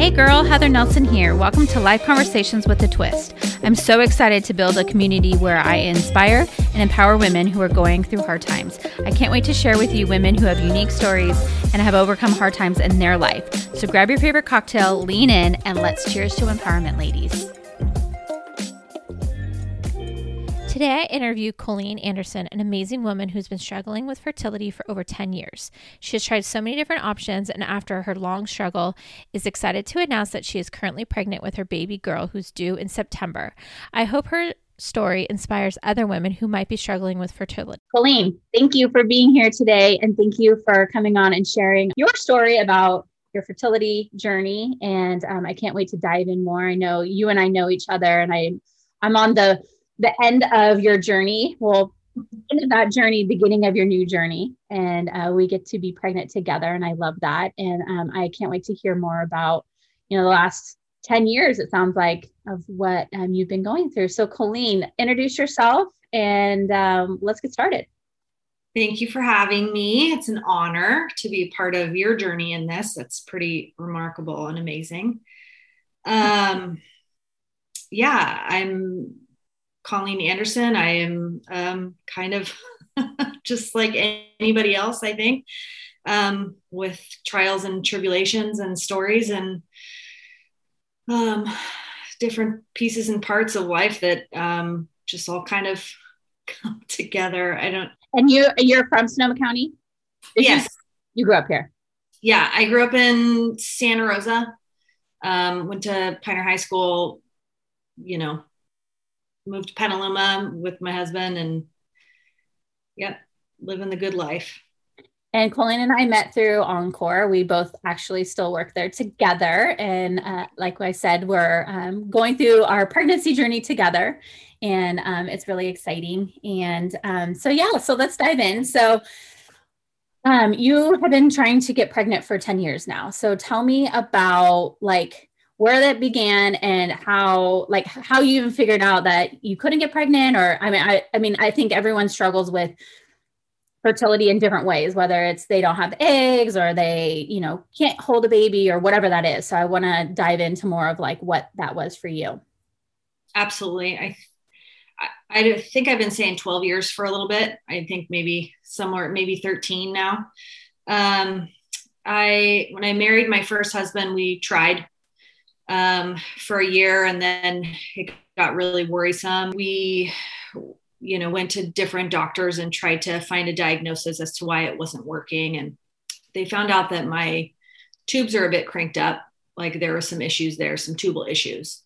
Hey girl, Heather Nelson here. Welcome to Life Conversations with a Twist. I'm so excited to build a community where I inspire and empower women who are going through hard times. I can't wait to share with you women who have unique stories and have overcome hard times in their life. So grab your favorite cocktail, lean in, and let's cheers to empowerment, ladies. Today, I interview Colleen Anderson, an amazing woman who's been struggling with fertility for over 10 years. She has tried so many different options, and after her long struggle, is excited to announce that she is currently pregnant with her baby girl who's due in September. I hope her story inspires other women who might be struggling with fertility. Colleen, thank you for being here today, and thank you for coming on and sharing your story about your fertility journey. And um, I can't wait to dive in more. I know you and I know each other, and I I'm on the the end of your journey. Well, end of that journey, beginning of your new journey, and uh, we get to be pregnant together, and I love that. And um, I can't wait to hear more about you know the last 10 years it sounds like of what um, you've been going through. So colleen introduce yourself and um, let's get started. Thank you for having me. It's an honor to be part of your journey in this. It's pretty remarkable and amazing. Um, yeah i'm Colleen Anderson. I am um, kind of just like anybody else, I think, um, with trials and tribulations and stories and um, different pieces and parts of life that um, just all kind of come together. I don't. And you, you're from Sonoma County? Did yes. You, you, grew up here? Yeah, I grew up in Santa Rosa. Um, went to Piner High School. You know, moved to Petaluma with my husband and yep, living the good life. And Colleen and I met through Encore. We both actually still work there together. And uh, like I said, we're um, going through our pregnancy journey together. And um, it's really exciting. And um, so, yeah, so let's dive in. So, um, you have been trying to get pregnant for 10 years now. So, tell me about like where that began and how like how you even figured out that you couldn't get pregnant or i mean i, I mean i think everyone struggles with fertility in different ways whether it's they don't have eggs or they you know can't hold a baby or whatever that is so i want to dive into more of like what that was for you absolutely i I think I've been saying 12 years for a little bit. I think maybe somewhere, maybe 13 now. Um, I, when I married my first husband, we tried um, for a year and then it got really worrisome. We, you know, went to different doctors and tried to find a diagnosis as to why it wasn't working. And they found out that my tubes are a bit cranked up. Like there were some issues there, some tubal issues.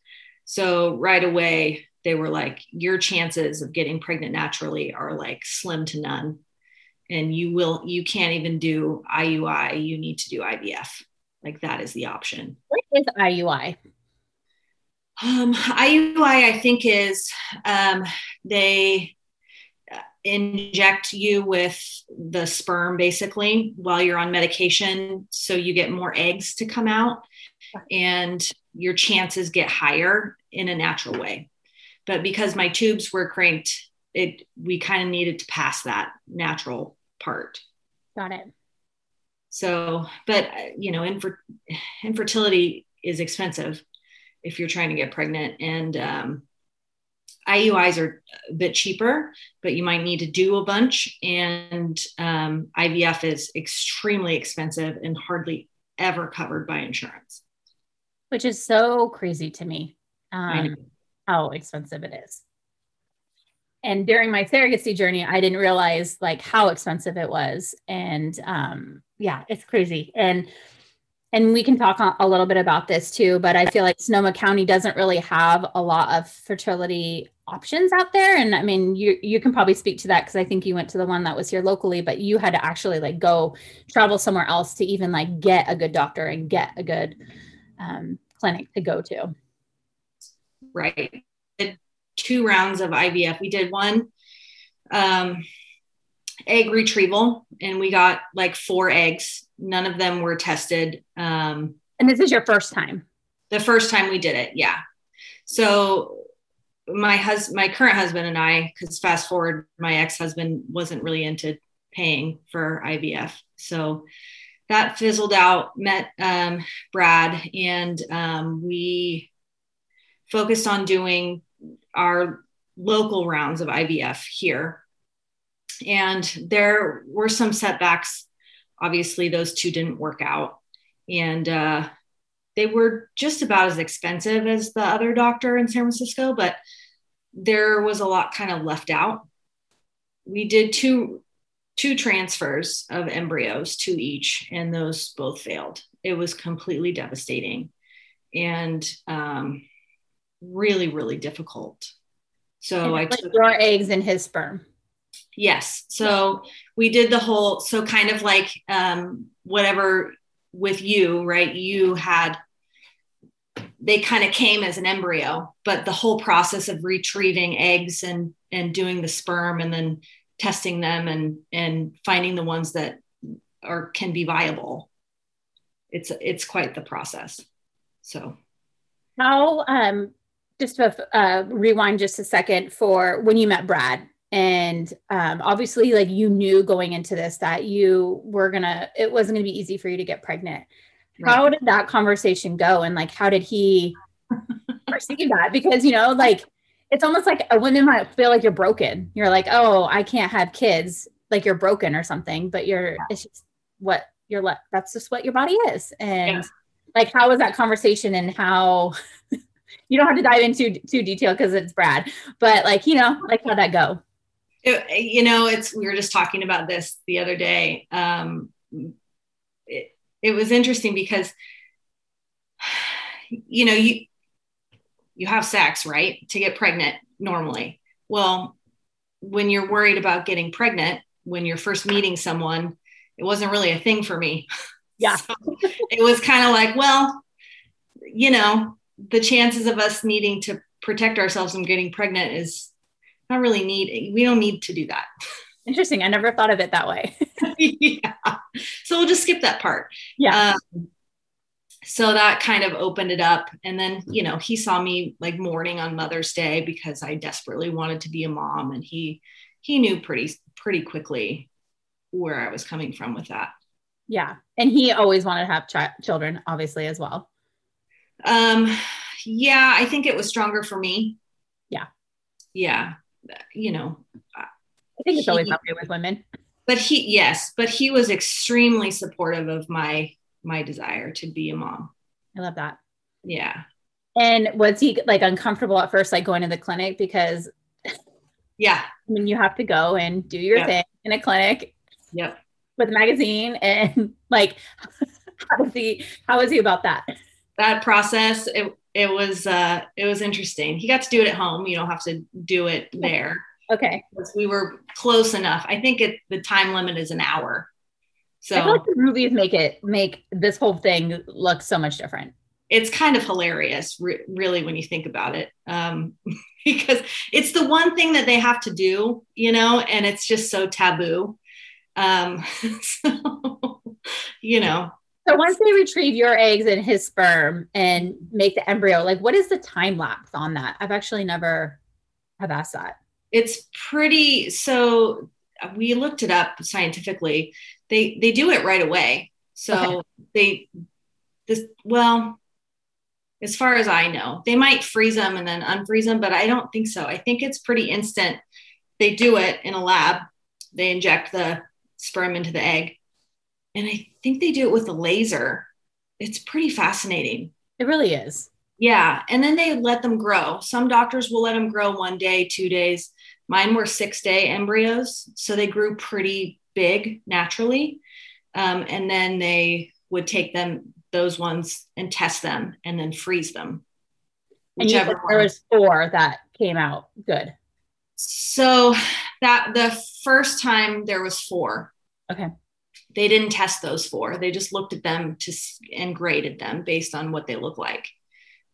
So right away, they were like, your chances of getting pregnant naturally are like slim to none. And you will, you can't even do IUI, you need to do IVF. Like that is the option. What is IUI? Um, IUI, I think, is um, they inject you with the sperm basically while you're on medication. So you get more eggs to come out and your chances get higher in a natural way. But because my tubes were cranked, it we kind of needed to pass that natural part. Got it. So, but you know, infer- infertility is expensive if you're trying to get pregnant, and um, IUIs are a bit cheaper, but you might need to do a bunch. And um, IVF is extremely expensive and hardly ever covered by insurance. Which is so crazy to me um, how expensive it is and during my surrogacy journey i didn't realize like how expensive it was and um yeah it's crazy. And and we can talk a little bit about this too but i feel like sonoma county doesn't really have a lot of fertility options out there. And i mean you you can probably speak to that because i think you went to the one that was here locally but you had to actually like go travel somewhere else to even like get a good doctor and get a good um, clinic to go to. Right. Two rounds of IVF. We did one um, egg retrieval, and we got like four eggs. None of them were tested. Um, and this is your first time. The first time we did it, yeah. So my husband, my current husband, and I, because fast forward, my ex husband wasn't really into paying for IVF, so that fizzled out. Met um, Brad, and um, we focused on doing our local rounds of IVF here. And there were some setbacks. Obviously, those two didn't work out. And uh, they were just about as expensive as the other doctor in San Francisco, but there was a lot kind of left out. We did two two transfers of embryos, two each, and those both failed. It was completely devastating and um, really, really difficult. So I took your eggs in his sperm. Yes. So we did the whole, so kind of like um, whatever with you, right? You had, they kind of came as an embryo, but the whole process of retrieving eggs and and doing the sperm and then testing them and and finding the ones that are can be viable. It's it's quite the process. So How um just to uh, rewind just a second for when you met Brad and um, obviously like you knew going into this that you were gonna it wasn't gonna be easy for you to get pregnant. How did that conversation go? And like how did he perceive that? Because you know like it's almost like a woman might feel like you're broken. You're like oh i can't have kids like you're broken or something but you're it's just what you're that's just what your body is. And Yeah. like how was that conversation and how you don't have to dive into too detail because it's brad but like you know like how'd that go it, you know it's we were just talking about this the other day. Um it, it was interesting because you know you you have sex right to get pregnant normally. Well when you're worried about getting pregnant when you're first meeting someone it wasn't really a thing for me. Yeah. So it was kind of like well you know the chances of us needing to protect ourselves from getting pregnant is not really need we don't need to do that interesting i never thought of it that way yeah. So we'll just skip that part. yeah Um, so that kind of opened it up. And then, you know, he saw me like mourning on Mother's Day because I desperately wanted to be a mom. And he he knew pretty pretty quickly where I was coming from with that. yeah and he always wanted to have chi- children obviously as well Um, yeah, I think it was stronger for me. Yeah. Yeah. You know, i think it's always He- that way with women but he yes, but he was extremely supportive of my my desire to be a mom. i love that Yeah. and was he like uncomfortable at first like going to the clinic because Yeah. I mean, you have to go and do your thing in a clinic Yep. with a magazine and like how was he how was he about that that process it, it was uh it was interesting. He got to do it at home. You don't have to do it there. Okay. Because we were close enough. I think it the time limit is an hour. So i feel like the movies make it make this whole thing look so much different. It's kind of hilarious re- really when you think about it. Um because it's the one thing that they have to do you know and it's just so taboo. Um so you know so once they retrieve your eggs and his sperm and make the embryo like what is the time lapse on that? I've actually never have asked that. It's pretty so we looked it up scientifically. They they do it right away. So they this well as far as i know they might freeze them and then unfreeze them but i don't think so. I think it's pretty instant. They do it in a lab. They inject the sperm into the egg and i think they do it with a laser it's pretty fascinating it really is yeah. And then they let them grow. Some doctors will let them grow one day, two days. Mine were six day embryos. So they grew pretty big naturally. Um, and then they would take them, those ones, and test them and then freeze them. and you said there was four that came out good So that the first time there was four. Okay. They didn't test those four. They just looked at them to and graded them based on what they look like.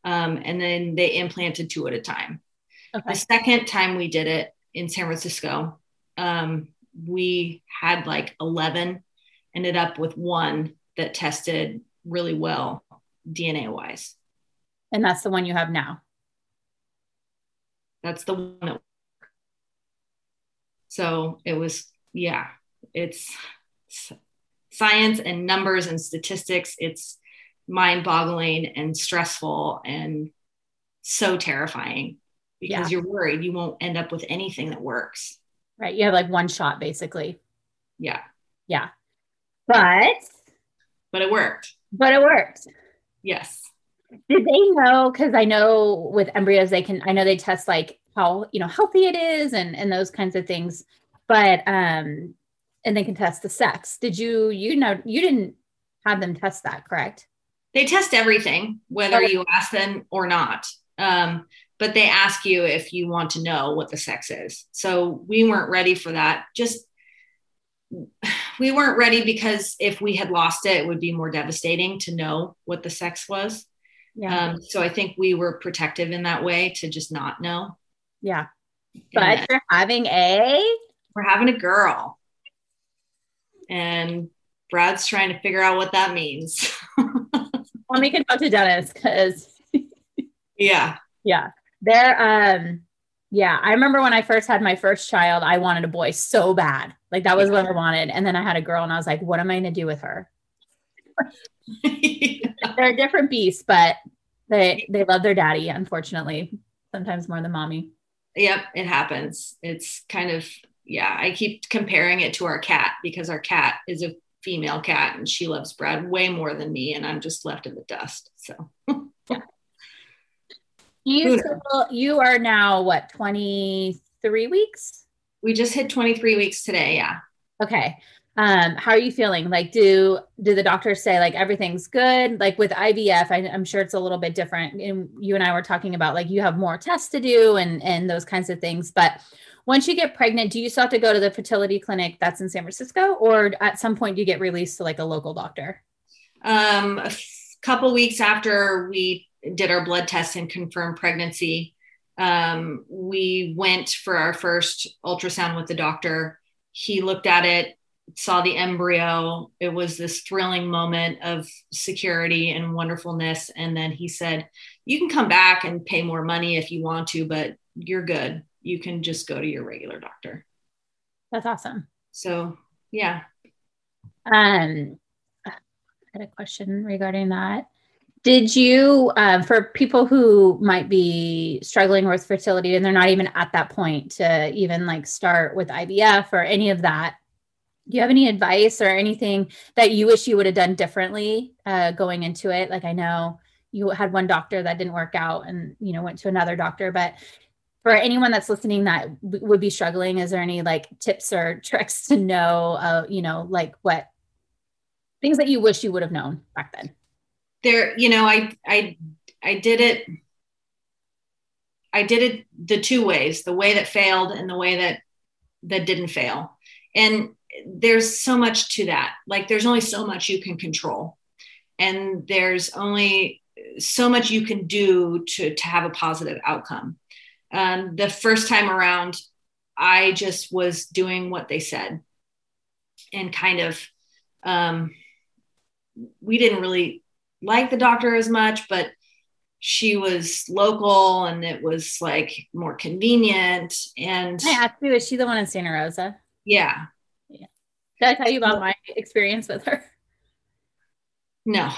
Um, and then they implanted two at a time. okay The second time we did it in San Francisco, um, we had like 11, ended up with one that tested really well DNA wise. and that's the one you have now That's the one that. So it was, yeah, it's, science and numbers and statistics. It's mind boggling and stressful and so terrifying because yeah. you're worried you won't end up with anything that works. Right. You have like one shot basically. Yeah. Yeah. But but it worked. But it worked. Yes. Did they know cuz I know with embryos they can I know they test like how, you know, healthy it is and and those kinds of things. But um and they can test the sex. Did you you know you didn't have them test that, correct? They test everything whether you ask them or not. Um but they ask you if you want to know what the sex is. So we weren't ready for that. Just we weren't ready because if we had lost it, it would be more devastating to know what the sex was. Yeah. Um, so I think we were protective in that way to just not know. Yeah. But you're having a we're having a girl. And Brad's trying to figure out what that means. I'll make a note to Dennis because Yeah. Yeah. There, um, yeah, I remember when I first had my first child, I wanted a boy so bad. Like that was yeah. what I wanted. And then I had a girl and I was like, what am I going to do with her? yeah. They're a different beast, but they they love their daddy, unfortunately, sometimes more than mommy. Yep, it happens. It's kind of yeah, I keep comparing it to our cat because our cat is a female cat and she loves Brad way more than me and I'm just left in the dust. So You still, you are now what 23 weeks? We just hit 23 weeks today. Yeah. Okay. Um, how are you feeling? Like, do do the doctors say like everything's good? Like with IVF, I, am sure it's a little bit different. And you and I were talking about like you have more tests to do and and those kinds of things. But once you get pregnant, do you still have to go to the fertility clinic that's in San Francisco, or at some point do you get released to like a local doctor? Um, a couple weeks after we did our blood test and confirmed pregnancy. Um, we went for our first ultrasound with the doctor. He looked at it, saw the embryo. It was this thrilling moment of security and wonderfulness. And then he said, You can come back and pay more money if you want to, but you're good. You can just go to your regular doctor. That's awesome. So, yeah. Um, I had a question regarding that. Did you, uh, for people who might be struggling with fertility and they're not even at that point to even like start with IVF or any of that, do you have any advice or anything that you wish you would have done differently uh, going into it? Like I know you had one doctor that didn't work out and you know went to another doctor, but for anyone that's listening that w- would be struggling, is there any like tips or tricks to know, uh, you know, like what things that you wish you would have known back then? there you know i i i did it i did it the two ways the way that failed and the way that that didn't fail and there's so much to that like there's only so much you can control and there's only so much you can do to to have a positive outcome um, the first time around i just was doing what they said and kind of um, we didn't really like the doctor as much, but she was local and it was like more convenient. And I asked you, is she the one in Santa Rosa? Yeah. Did I tell you about my experience with her? No.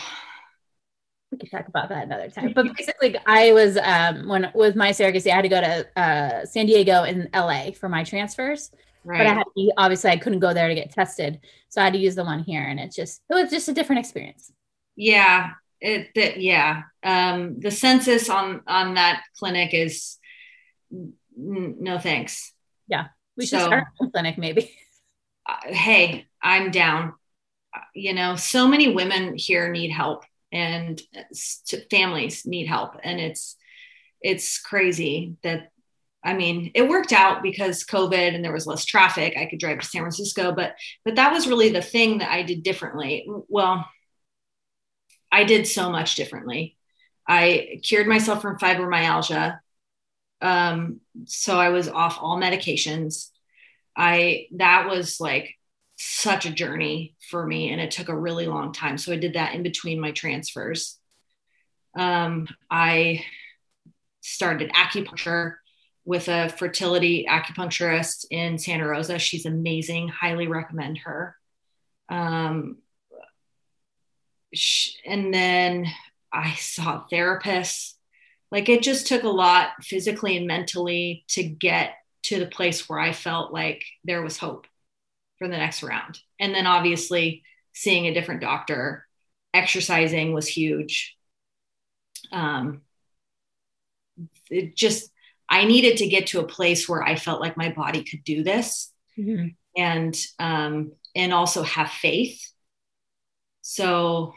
We can talk about that another time. But basically, I was um when with my surrogacy, I had to go to uh, San Diego and LA for my transfers. Right. But I had to, obviously I couldn't go there to get tested, so I had to use the one here, and it's just it was just a different experience yeah it that yeah um the census on on that clinic is n- no thanks yeah we should so, start a clinic maybe hey i'm down you know so many women here need help and families need help and it's it's crazy that I mean, it worked out because COVID and there was less traffic. I could drive to San Francisco, but but that was really the thing that I did differently. Well, I did so much differently. I cured myself from fibromyalgia. Um, so I was off all medications. I that was like such a journey for me, and it took a really long time. So I did that in between my transfers. Um, I started acupuncture with a fertility acupuncturist in Santa Rosa. She's amazing. Highly recommend her. Um, sh- and then I saw therapists. Like it just took a lot physically and mentally to get to the place where I felt like there was hope for the next round. And then obviously seeing a different doctor, exercising was huge. Um, it just, I needed to get to a place where I felt like my body could do this mm-hmm. and, um, and also have faith. So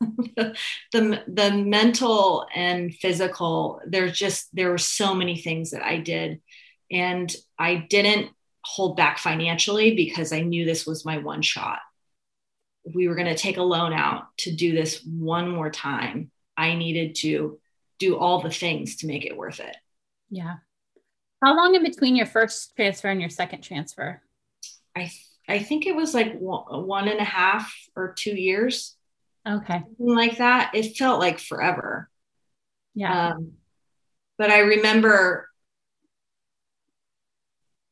the, the, the mental and physical, there's just, there were so many things that I did and I didn't hold back financially because I knew this was my one shot. If we were going to take a loan out to do this one more time, I needed to do all the things to make it worth it. Yeah. How long in between your first transfer and your second transfer? I I think it was like one, one and a half or two years. Okay. like that. It felt like forever. Yeah. Um, but I remember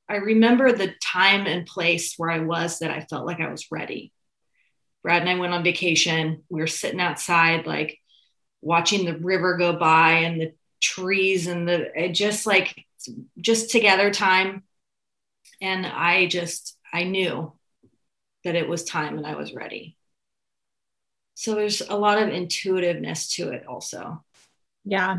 I remember the time and place where I was that I felt like I was ready. Brad and I went on vacation. We were sitting outside, like watching the river go by and the trees and the just like just together time. And I just, I knew that it was time and I was ready. So there's a lot of intuitiveness to it also. Yeah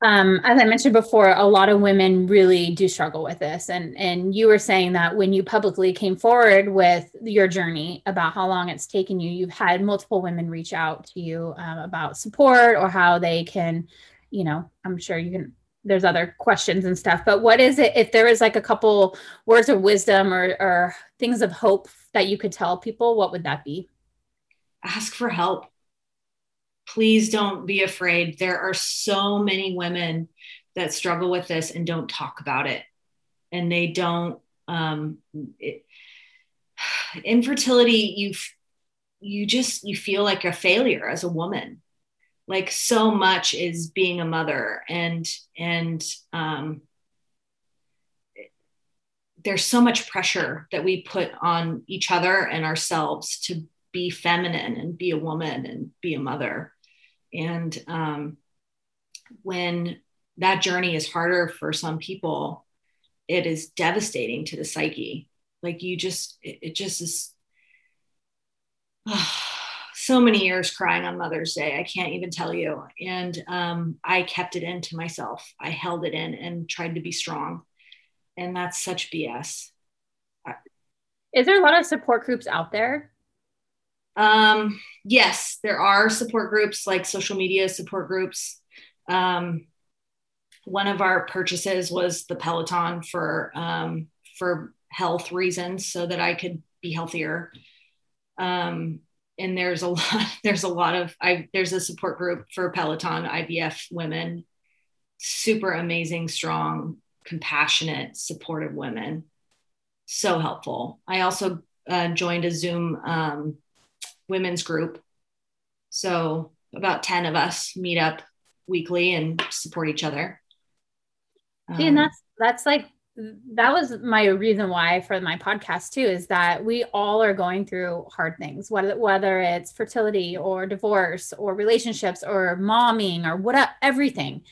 um, as I mentioned before, a lot of women really do struggle with this. And, and you were saying that when you publicly came forward with your journey about how long it's taken you, you've had multiple women reach out to you um, about support or how they can, you know, I'm sure you can, there's other questions and stuff, but what is it, if there is like a couple words of wisdom or, or things of hope that you could tell people, what would that be? Ask for help please don't be afraid. There are so many women that struggle with this and don't talk about it. And they don't, um, it, infertility, you, you just, you feel like a failure as a woman. Like so much is being a mother and, and, um, there's so much pressure that we put on each other and ourselves to be feminine and be a woman and be a mother and um, when that journey is harder for some people, it is devastating to the psyche. Like you just, it, it just is oh, so many years crying on Mother's Day. I can't even tell you. And um, I kept it in to myself. I held it in and tried to be strong. And that's such BS. Is there a lot of support groups out there? Um, yes, there are support groups like social media support groups. Um, one of our purchases was the Peloton for um, for health reasons, so that I could be healthier. Um, and there's a lot. There's a lot of. I there's a support group for Peloton IVF women. Super amazing, strong, compassionate, supportive women. So helpful. I also uh, joined a Zoom um, women's group. So about 10 of us meet up weekly and support each other. See, and um, that's that's like that was my reason why for my podcast too is that we all are going through hard things whether whether it's fertility or divorce or relationships or momming or what everything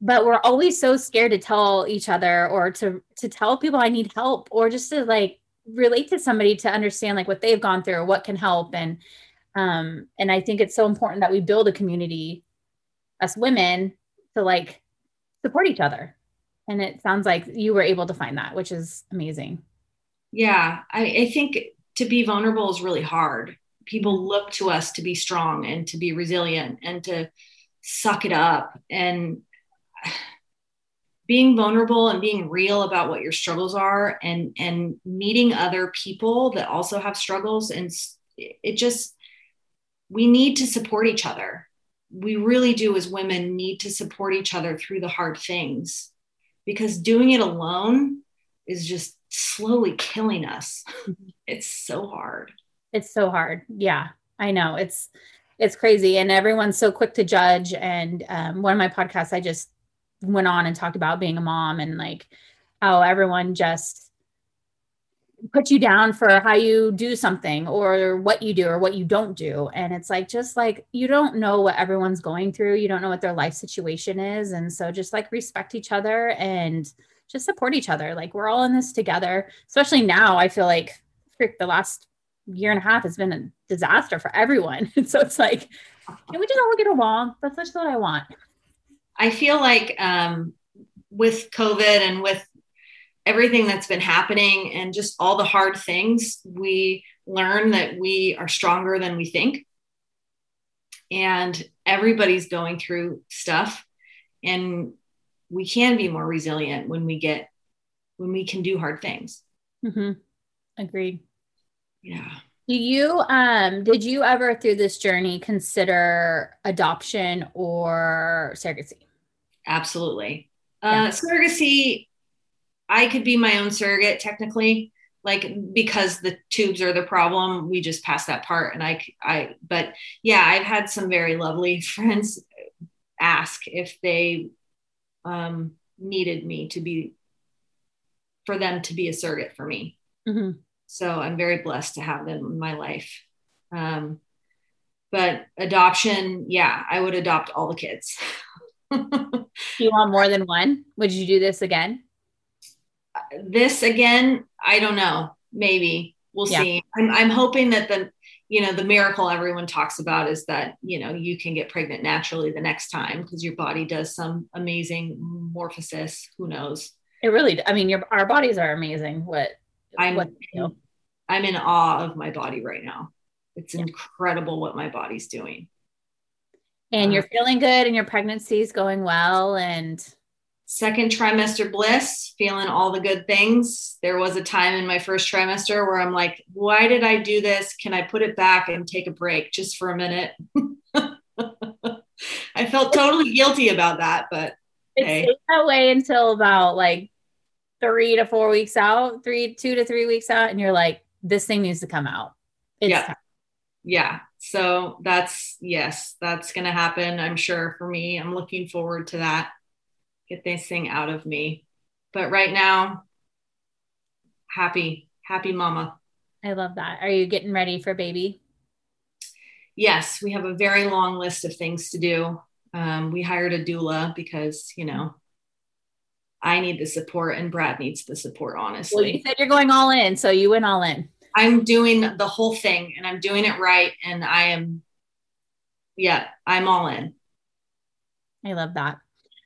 but we're always so scared to tell each other or to to tell people i need help or just to like relate to somebody to understand like what they've gone through or what can help. And um and i think it's so important that we build a community as women to like support each other. And it sounds like you were able to find that which is amazing. Yeah. I, I think to be vulnerable is really hard. People look to us to be strong and to be resilient and to suck it up. And being vulnerable and being real about what your struggles are and and meeting other people that also have struggles. And it just we need to support each other. We really do as women need to support each other through the hard things because doing it alone is just slowly killing us. It's so hard. It's so hard. Yeah i know. It's it's crazy. And everyone's so quick to judge. And um, one of my podcasts i just went on and talked about being a mom and like how everyone just put you down for how you do something or what you do or what you don't do. And it's like just like you don't know what everyone's going through. You don't know what their life situation is. And so just like respect each other and just support each other. Like we're all in this together. Especially now i feel like frick, the last year and a half has been a disaster for everyone. So it's like can we just all get along? That's just what i want i feel like um with covid and with everything that's been happening and just all the hard things, we learn that we are stronger than we think. And everybody's going through stuff. And we can be more resilient when we get, when we can do hard things. Mm-hmm. Agreed. Yeah. Do you, um, did you ever through this journey consider adoption or surrogacy? Absolutely. Uh, yeah. Uh, surrogacy I could be my own surrogate technically, like because the tubes are the problem. We just passed that part, and I, I, but yeah, I've had some very lovely friends ask if they um, needed me to be for them to be a surrogate for me. Mm-hmm. So I'm very blessed to have them in my life. Um, but adoption, yeah, I would adopt all the kids. you want more than one? Would you do this again? this again, I don't know. Maybe we'll yeah. see. I'm, I'm hoping that the you know the miracle everyone talks about is that you know you can get pregnant naturally the next time because your body does some amazing morphosis. Who knows? It really. I mean, your our bodies are amazing. What I'm what, you know. I'm in awe of my body right now. It's yeah. incredible what my body's doing. And uh, you're feeling good, and your pregnancy is going well, and second trimester bliss, feeling all the good things. There was a time in my first trimester where I'm like, why did I do this? Can I put it back and take a break just for a minute? I felt totally guilty about that, but it hey. that way until about like three to four weeks out, three, two to three weeks out, and you're like, this thing needs to come out. It's yeah. Time. Yeah. So that's yes, that's gonna happen, I'm sure for me. I'm looking forward to that get this thing out of me. But right now, happy, happy mama. I love that. Are you getting ready for baby? Yes, we have a very long list of things to do. Um, we hired a doula because, you know, I need the support and Brad needs the support, honestly. Well, you said you're going all in, so you went all in. I'm doing the whole thing and I'm doing it right. And I am, yeah, I'm all in. I love that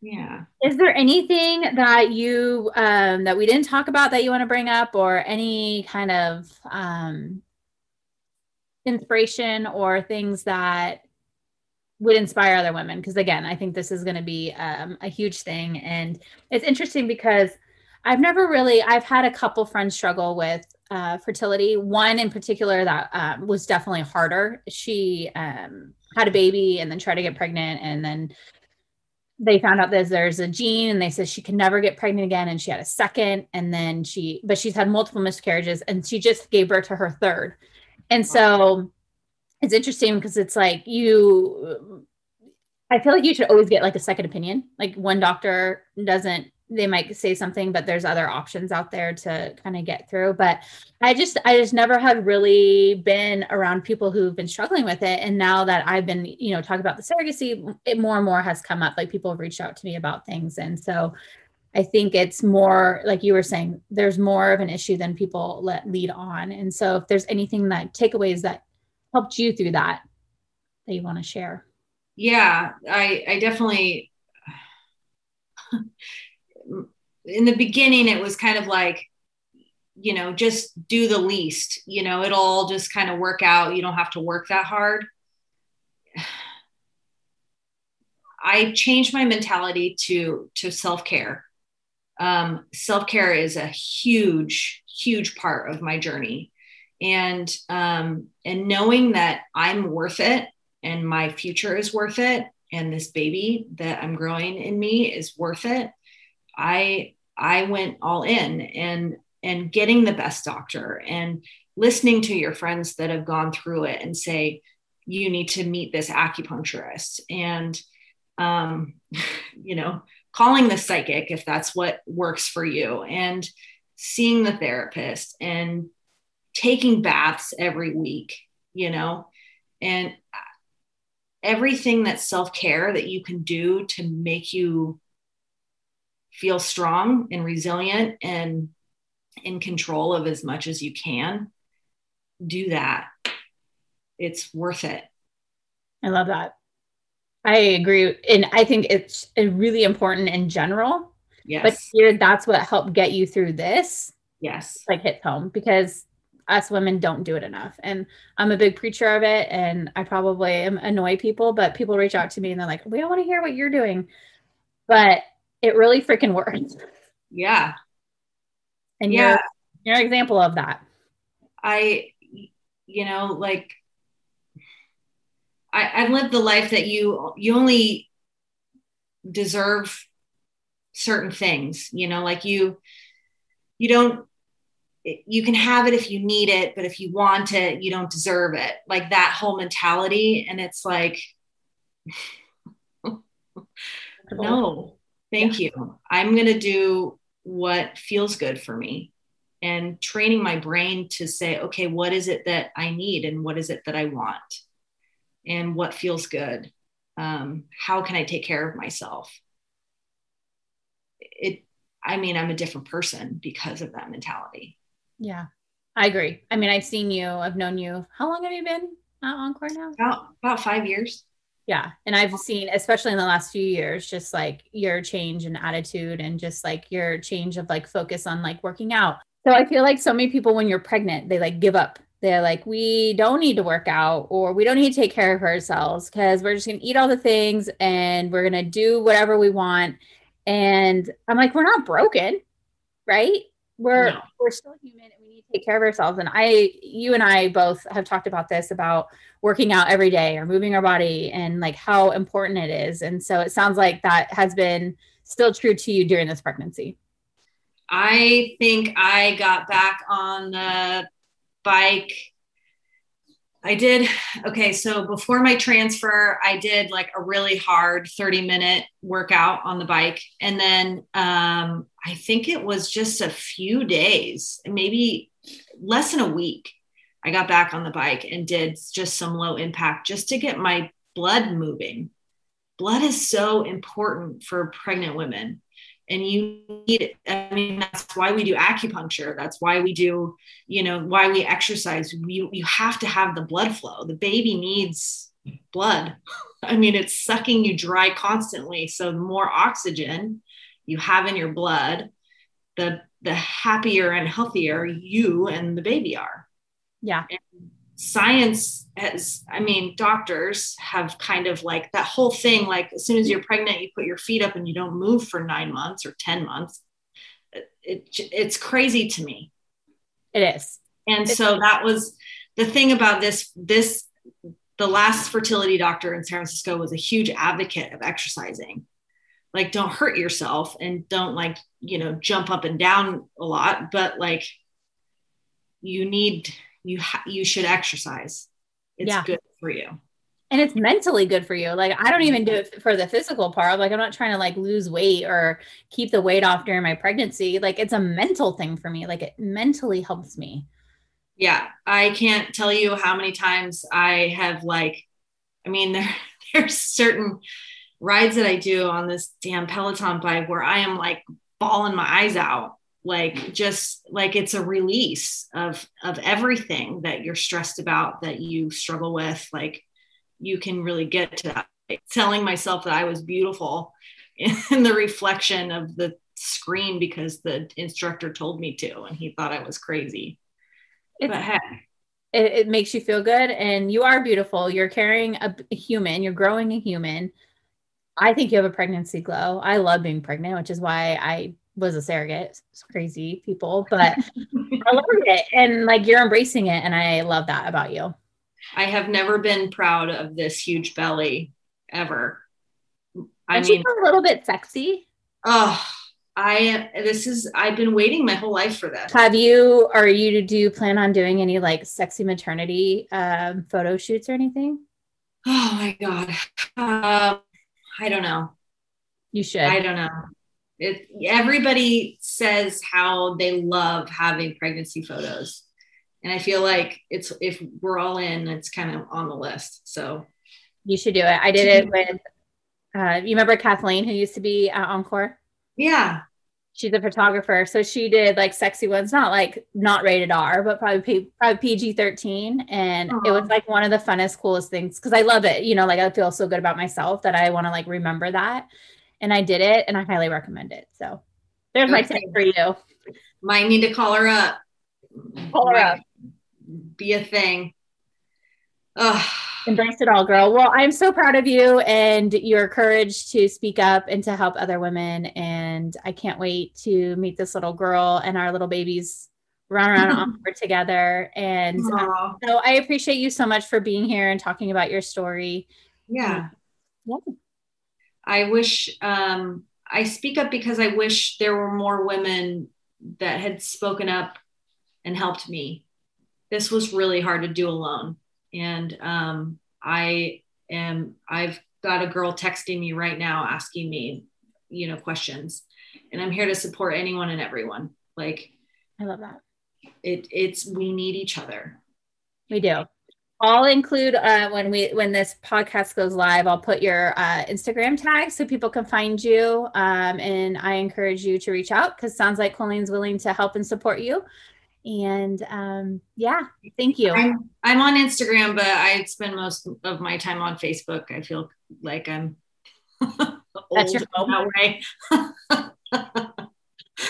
yeah is there anything that you um that we didn't talk about that you want to bring up or any kind of um inspiration or things that would inspire other women because again i think this is going to be um, a huge thing. And it's interesting because i've never really i've had a couple friends struggle with uh, fertility. One in particular that um, was definitely harder. She um, had a baby and then tried to get pregnant and then they found out that there's a gene and they said she can never get pregnant again and she had a second and then she but she's had multiple miscarriages and she just gave birth to her third. And so it's interesting because it's like you i feel like you should always get like a second opinion. Like one doctor doesn't they might say something but there's other options out there to kind of get through. But i just i just never have really been around people who've been struggling with it. And now that i've been you know talking about the surrogacy it more and more has come up. Like people have reached out to me about things. And so i think it's more like you were saying there's more of an issue than people let lead on. And so if there's anything that takeaways that helped you through that that you want to share? Yeah i i definitely in the beginning it was kind of like you know just do the least you know it'll all just kind of work out. You don't have to work that hard. I changed my mentality to to self-care. Um, self-care is a huge huge part of my journey and um, and knowing that i'm worth it and my future is worth it and this baby that i'm growing in me is worth it i I went all in and and getting the best doctor and listening to your friends that have gone through it and say you need to meet this acupuncturist. And um, you know calling the psychic if that's what works for you and seeing the therapist and taking baths every week, you know, and everything that's self care that you can do to make you feel strong and resilient and in control of as much as you can, do that. It's worth it. I love that. I agree. And I think it's uh, really important in general. Yes. But here, that's what helped get you through this. Yes. Like hits home because us women don't do it enough. And I'm a big preacher of it. And I probably am annoy people, but people reach out to me and they're like, we don't want to hear what you're doing. But it really freaking works. Yeah. And yeah. you're you're an example of that. I, you know, like I, I've lived the life that you you only deserve certain things, you know, like you you don't you can have it if you need it, but if you want it, you don't deserve it. Like that whole mentality. And it's like, no, thank yeah. you. I'm going to do what feels good for me and training my brain to say, okay, what is it that I need and what is it that I want and what feels good? Um, how can I take care of myself? It, I mean, I'm a different person because of that mentality. Yeah, I agree. I mean, I've seen you, I've known you. How long have you been at Encore now? About, about five years. Yeah. And I've seen, especially in the last few years, just like your change in attitude and just like your change of like focus on like working out. So I feel like so many people, when you're pregnant, they like give up. They're like, we don't need to work out or we don't need to take care of ourselves because we're just going to eat all the things and we're going to do whatever we want. And I'm like, we're not broken, right? We're no. we're still human and we need to take care of ourselves and i you and i both have talked about this about working out every day or moving our body and like how important it is and so it sounds like that has been still true to you during this pregnancy i think i got back on the bike I did. Okay. So before my transfer, I did like a really hard 30 minute workout on the bike. And then um, I think it was just a few days, maybe less than a week. I got back on the bike and did just some low impact just to get my blood moving. Blood is so important for pregnant women. And you need i mean that's why we do acupuncture. That's why we do you know why we exercise. You you have to have the blood flow. The baby needs blood. I mean it's sucking you dry constantly. So more oxygen you have in your blood the the happier and healthier you and the baby are. Yeah. And science has i mean doctors have kind of like that whole thing like as soon as you're pregnant you put your feet up and you don't move for nine months or ten months. It, it it's crazy to me. It is. And it's- so that was the thing about this this the last fertility doctor in san francisco was a huge advocate of exercising like don't hurt yourself and don't like you know jump up and down a lot but like you need you ha- you should exercise. It's yeah. good for you. And it's mentally good for you. Like I don't even do mm-hmm. it for the physical part. Like I'm not trying to like lose weight or keep the weight off during my pregnancy. Like it's a mental thing for me. Like it mentally helps me. Yeah, I can't tell you how many times I have like I mean there there's certain rides that I do on this damn Peloton bike where I am like bawling my eyes out like just like it's a release of of everything that you're stressed about that you struggle with like you can really get to that. Telling myself that i was beautiful in the reflection of the screen because the instructor told me to and he thought i was crazy. It's, but heck it, it makes you feel good and you are beautiful. You're carrying a, a human. You're growing a human i think you have a pregnancy glow i love being pregnant which is why i was a surrogate. It's crazy people, but I love it. And like you're embracing it. And I love that about you. I have never been proud of this huge belly ever. I mean, a little bit sexy. Oh, I this is I've been waiting my whole life for this. Have you are you do you plan on doing any like sexy maternity um, photo shoots or anything? Oh my god, um, I don't know. You should. I don't know. it everybody says how they love having pregnancy photos and i feel like it's if we're all in it's kind of on the list so you should do it i did it with uh, you remember kathleen who used to be at encore yeah she's a photographer so she did like sexy ones not like not rated r but probably P- probably pg-13 and Aww. it was like one of the funnest coolest things because i love it you know like i feel so good about myself that i want to like remember that and I did it and I highly recommend it. So there's my tip for you. Might need to call her up. Call her Might up. Be a thing. Ugh. Embrace it all, girl. Well, I'm so proud of you and your courage to speak up and to help other women. And I can't wait to meet this little girl and our little babies run around Encore together. And um, so I appreciate you so much for being here and talking about your story. Yeah. Um, yeah. I wish um, I speak up because I wish there were more women that had spoken up and helped me. This was really hard to do alone. And um, I am, I've got a girl texting me right now asking me, you know, questions. And I'm here to support anyone and everyone. Like, I love that. It, it's, we need each other. We do. I'll include uh, when we when this podcast goes live. I'll put your uh, Instagram tag so people can find you. Um, and I encourage you to reach out because sounds like Colleen's willing to help and support you. And um, yeah, thank you. I'm, I'm on Instagram, but I spend most of my time on Facebook. I feel like I'm That's your that way.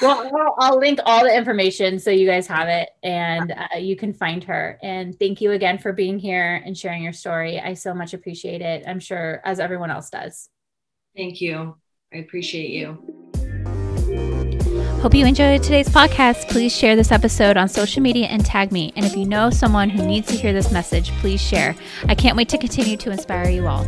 well, I'll, I'll, link all the information so you guys have it and uh, you can find her. And thank you again for being here and sharing your story. I so much appreciate it. I'm sure as everyone else does. Thank you. I appreciate you. Hope you enjoyed today's podcast. Please share this episode on social media and tag me. And if you know someone who needs to hear this message, please share. I can't wait to continue to inspire you all.